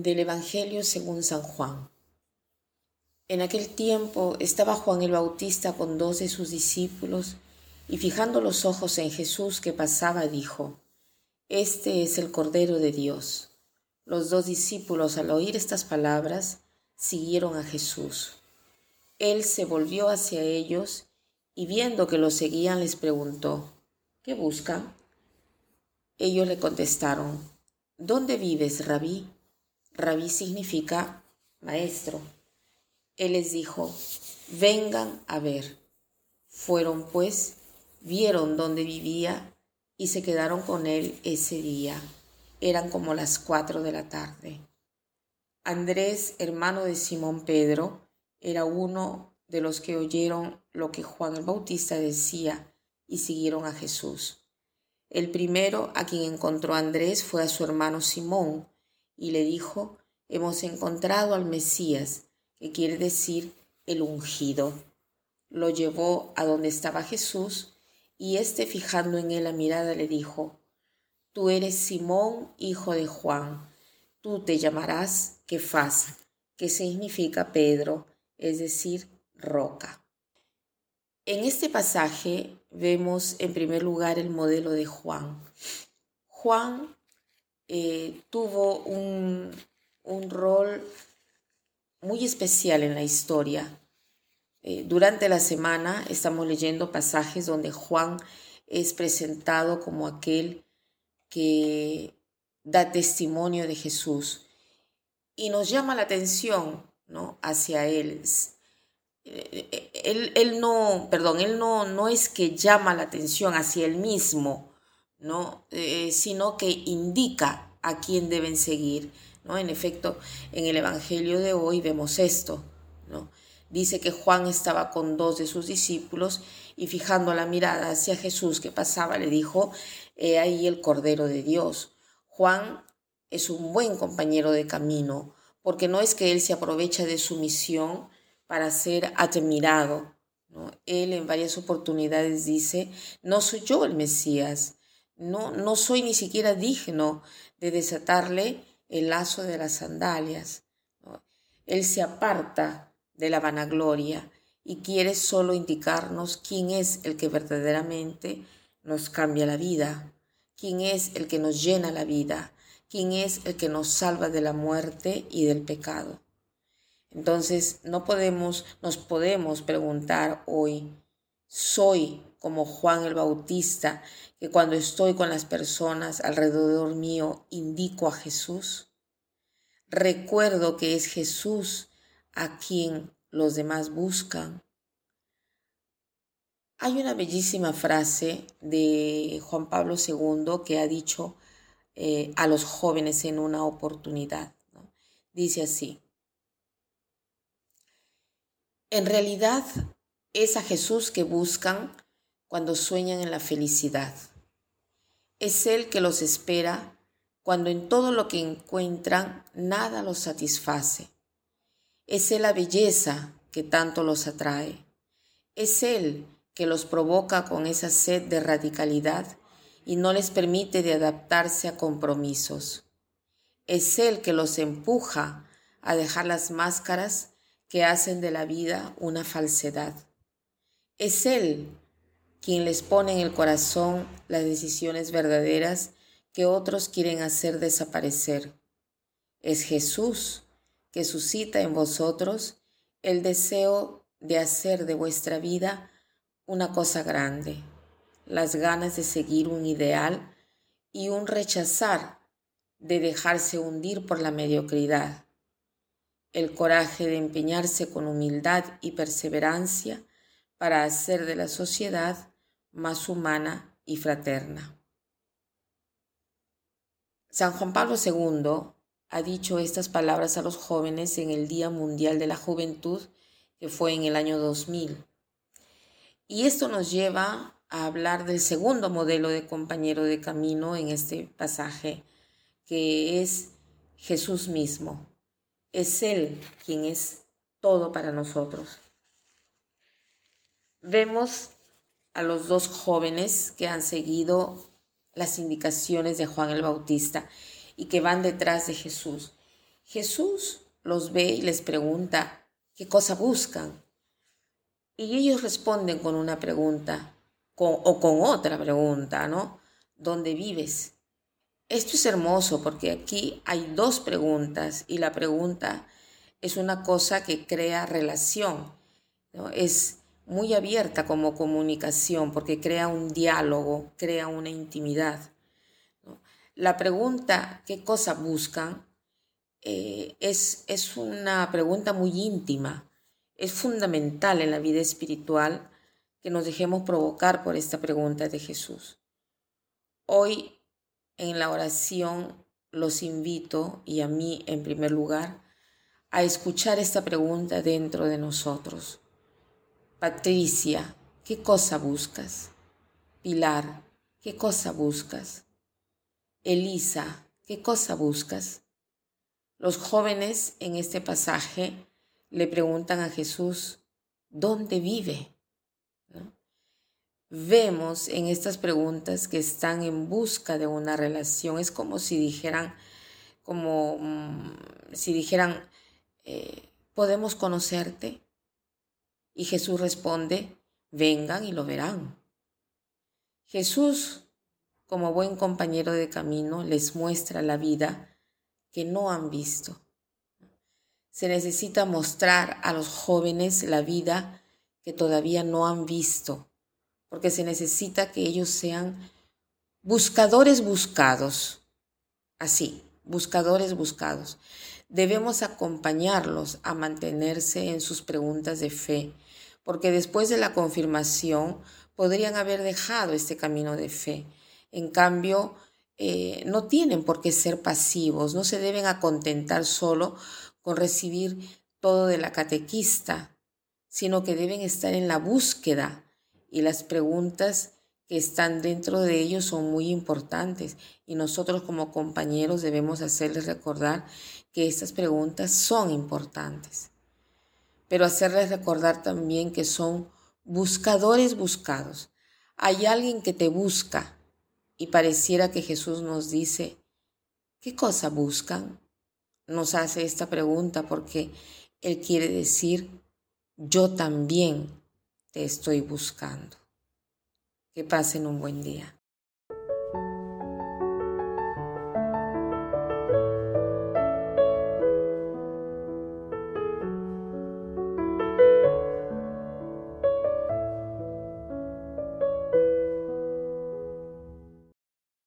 del Evangelio según San Juan. En aquel tiempo estaba Juan el Bautista con dos de sus discípulos y fijando los ojos en Jesús que pasaba, dijo, Este es el Cordero de Dios. Los dos discípulos al oír estas palabras siguieron a Jesús. Él se volvió hacia ellos y viendo que lo seguían les preguntó, ¿qué buscan? Ellos le contestaron, ¿dónde vives, rabí? Rabí significa maestro. Él les dijo, vengan a ver. Fueron pues, vieron dónde vivía y se quedaron con él ese día. Eran como las cuatro de la tarde. Andrés, hermano de Simón Pedro, era uno de los que oyeron lo que Juan el Bautista decía y siguieron a Jesús. El primero a quien encontró Andrés fue a su hermano Simón y le dijo, hemos encontrado al Mesías, que quiere decir el ungido. Lo llevó a donde estaba Jesús y éste fijando en él la mirada le dijo, Tú eres Simón, hijo de Juan, tú te llamarás Kefas, que significa Pedro, es decir, roca. En este pasaje vemos en primer lugar el modelo de Juan. Juan eh, tuvo un, un, rol muy especial en la historia. Eh, durante la semana estamos leyendo pasajes donde Juan es presentado como aquel que da testimonio de Jesús y nos llama la atención ¿no? hacia él. Eh, él, él no, perdón, él no, no es que llama la atención hacia él mismo, ¿no? Eh, sino que indica a quién deben seguir. ¿no? En efecto, en el Evangelio de hoy vemos esto. ¿no? Dice que Juan estaba con dos de sus discípulos y fijando la mirada hacia Jesús que pasaba, le dijo, He ahí el Cordero de Dios. Juan es un buen compañero de camino, porque no es que él se aprovecha de su misión para ser admirado. ¿no? Él en varias oportunidades dice, no soy yo el Mesías, no, no soy ni siquiera digno de desatarle el lazo de las sandalias. Él se aparta de la vanagloria y quiere solo indicarnos quién es el que verdaderamente nos cambia la vida, quién es el que nos llena la vida, quién es el que nos salva de la muerte y del pecado. Entonces, no podemos, nos podemos preguntar hoy, ¿soy como Juan el Bautista, que cuando estoy con las personas alrededor mío indico a Jesús? Recuerdo que es Jesús a quien los demás buscan. Hay una bellísima frase de Juan Pablo II que ha dicho eh, a los jóvenes en una oportunidad. Dice así, en realidad es a Jesús que buscan cuando sueñan en la felicidad. Es Él que los espera cuando en todo lo que encuentran nada los satisface. Es Él la belleza que tanto los atrae. Es Él que los provoca con esa sed de radicalidad y no les permite de adaptarse a compromisos. Es Él que los empuja a dejar las máscaras que hacen de la vida una falsedad. Es Él quien les pone en el corazón las decisiones verdaderas que otros quieren hacer desaparecer. Es Jesús que suscita en vosotros el deseo de hacer de vuestra vida una cosa grande, las ganas de seguir un ideal y un rechazar de dejarse hundir por la mediocridad, el coraje de empeñarse con humildad y perseverancia para hacer de la sociedad más humana y fraterna. San Juan Pablo II ha dicho estas palabras a los jóvenes en el Día Mundial de la Juventud, que fue en el año 2000. Y esto nos lleva a hablar del segundo modelo de compañero de camino en este pasaje, que es Jesús mismo. Es Él quien es todo para nosotros. Vemos a los dos jóvenes que han seguido las indicaciones de Juan el Bautista y que van detrás de Jesús. Jesús los ve y les pregunta, ¿qué cosa buscan? Y ellos responden con una pregunta o con otra pregunta, ¿no? ¿Dónde vives? Esto es hermoso porque aquí hay dos preguntas y la pregunta es una cosa que crea relación, ¿no? Es muy abierta como comunicación porque crea un diálogo, crea una intimidad. La pregunta, ¿qué cosa buscan? Eh, es, es una pregunta muy íntima. Es fundamental en la vida espiritual que nos dejemos provocar por esta pregunta de Jesús. Hoy en la oración los invito, y a mí en primer lugar, a escuchar esta pregunta dentro de nosotros. Patricia, ¿qué cosa buscas? Pilar, ¿qué cosa buscas? Elisa, ¿qué cosa buscas? Los jóvenes en este pasaje le preguntan a Jesús, ¿dónde vive? Vemos en estas preguntas que están en busca de una relación. Es como si dijeran, como mm, si dijeran, eh, ¿podemos conocerte? Y Jesús responde, vengan y lo verán. Jesús, como buen compañero de camino, les muestra la vida que no han visto. Se necesita mostrar a los jóvenes la vida que todavía no han visto, porque se necesita que ellos sean buscadores buscados, así, buscadores buscados. Debemos acompañarlos a mantenerse en sus preguntas de fe, porque después de la confirmación podrían haber dejado este camino de fe. En cambio, eh, no tienen por qué ser pasivos, no se deben acontentar solo con recibir todo de la catequista, sino que deben estar en la búsqueda y las preguntas que están dentro de ellos son muy importantes y nosotros como compañeros debemos hacerles recordar que estas preguntas son importantes pero hacerles recordar también que son buscadores buscados. Hay alguien que te busca y pareciera que Jesús nos dice, ¿qué cosa buscan? Nos hace esta pregunta porque Él quiere decir, yo también te estoy buscando. Que pasen un buen día.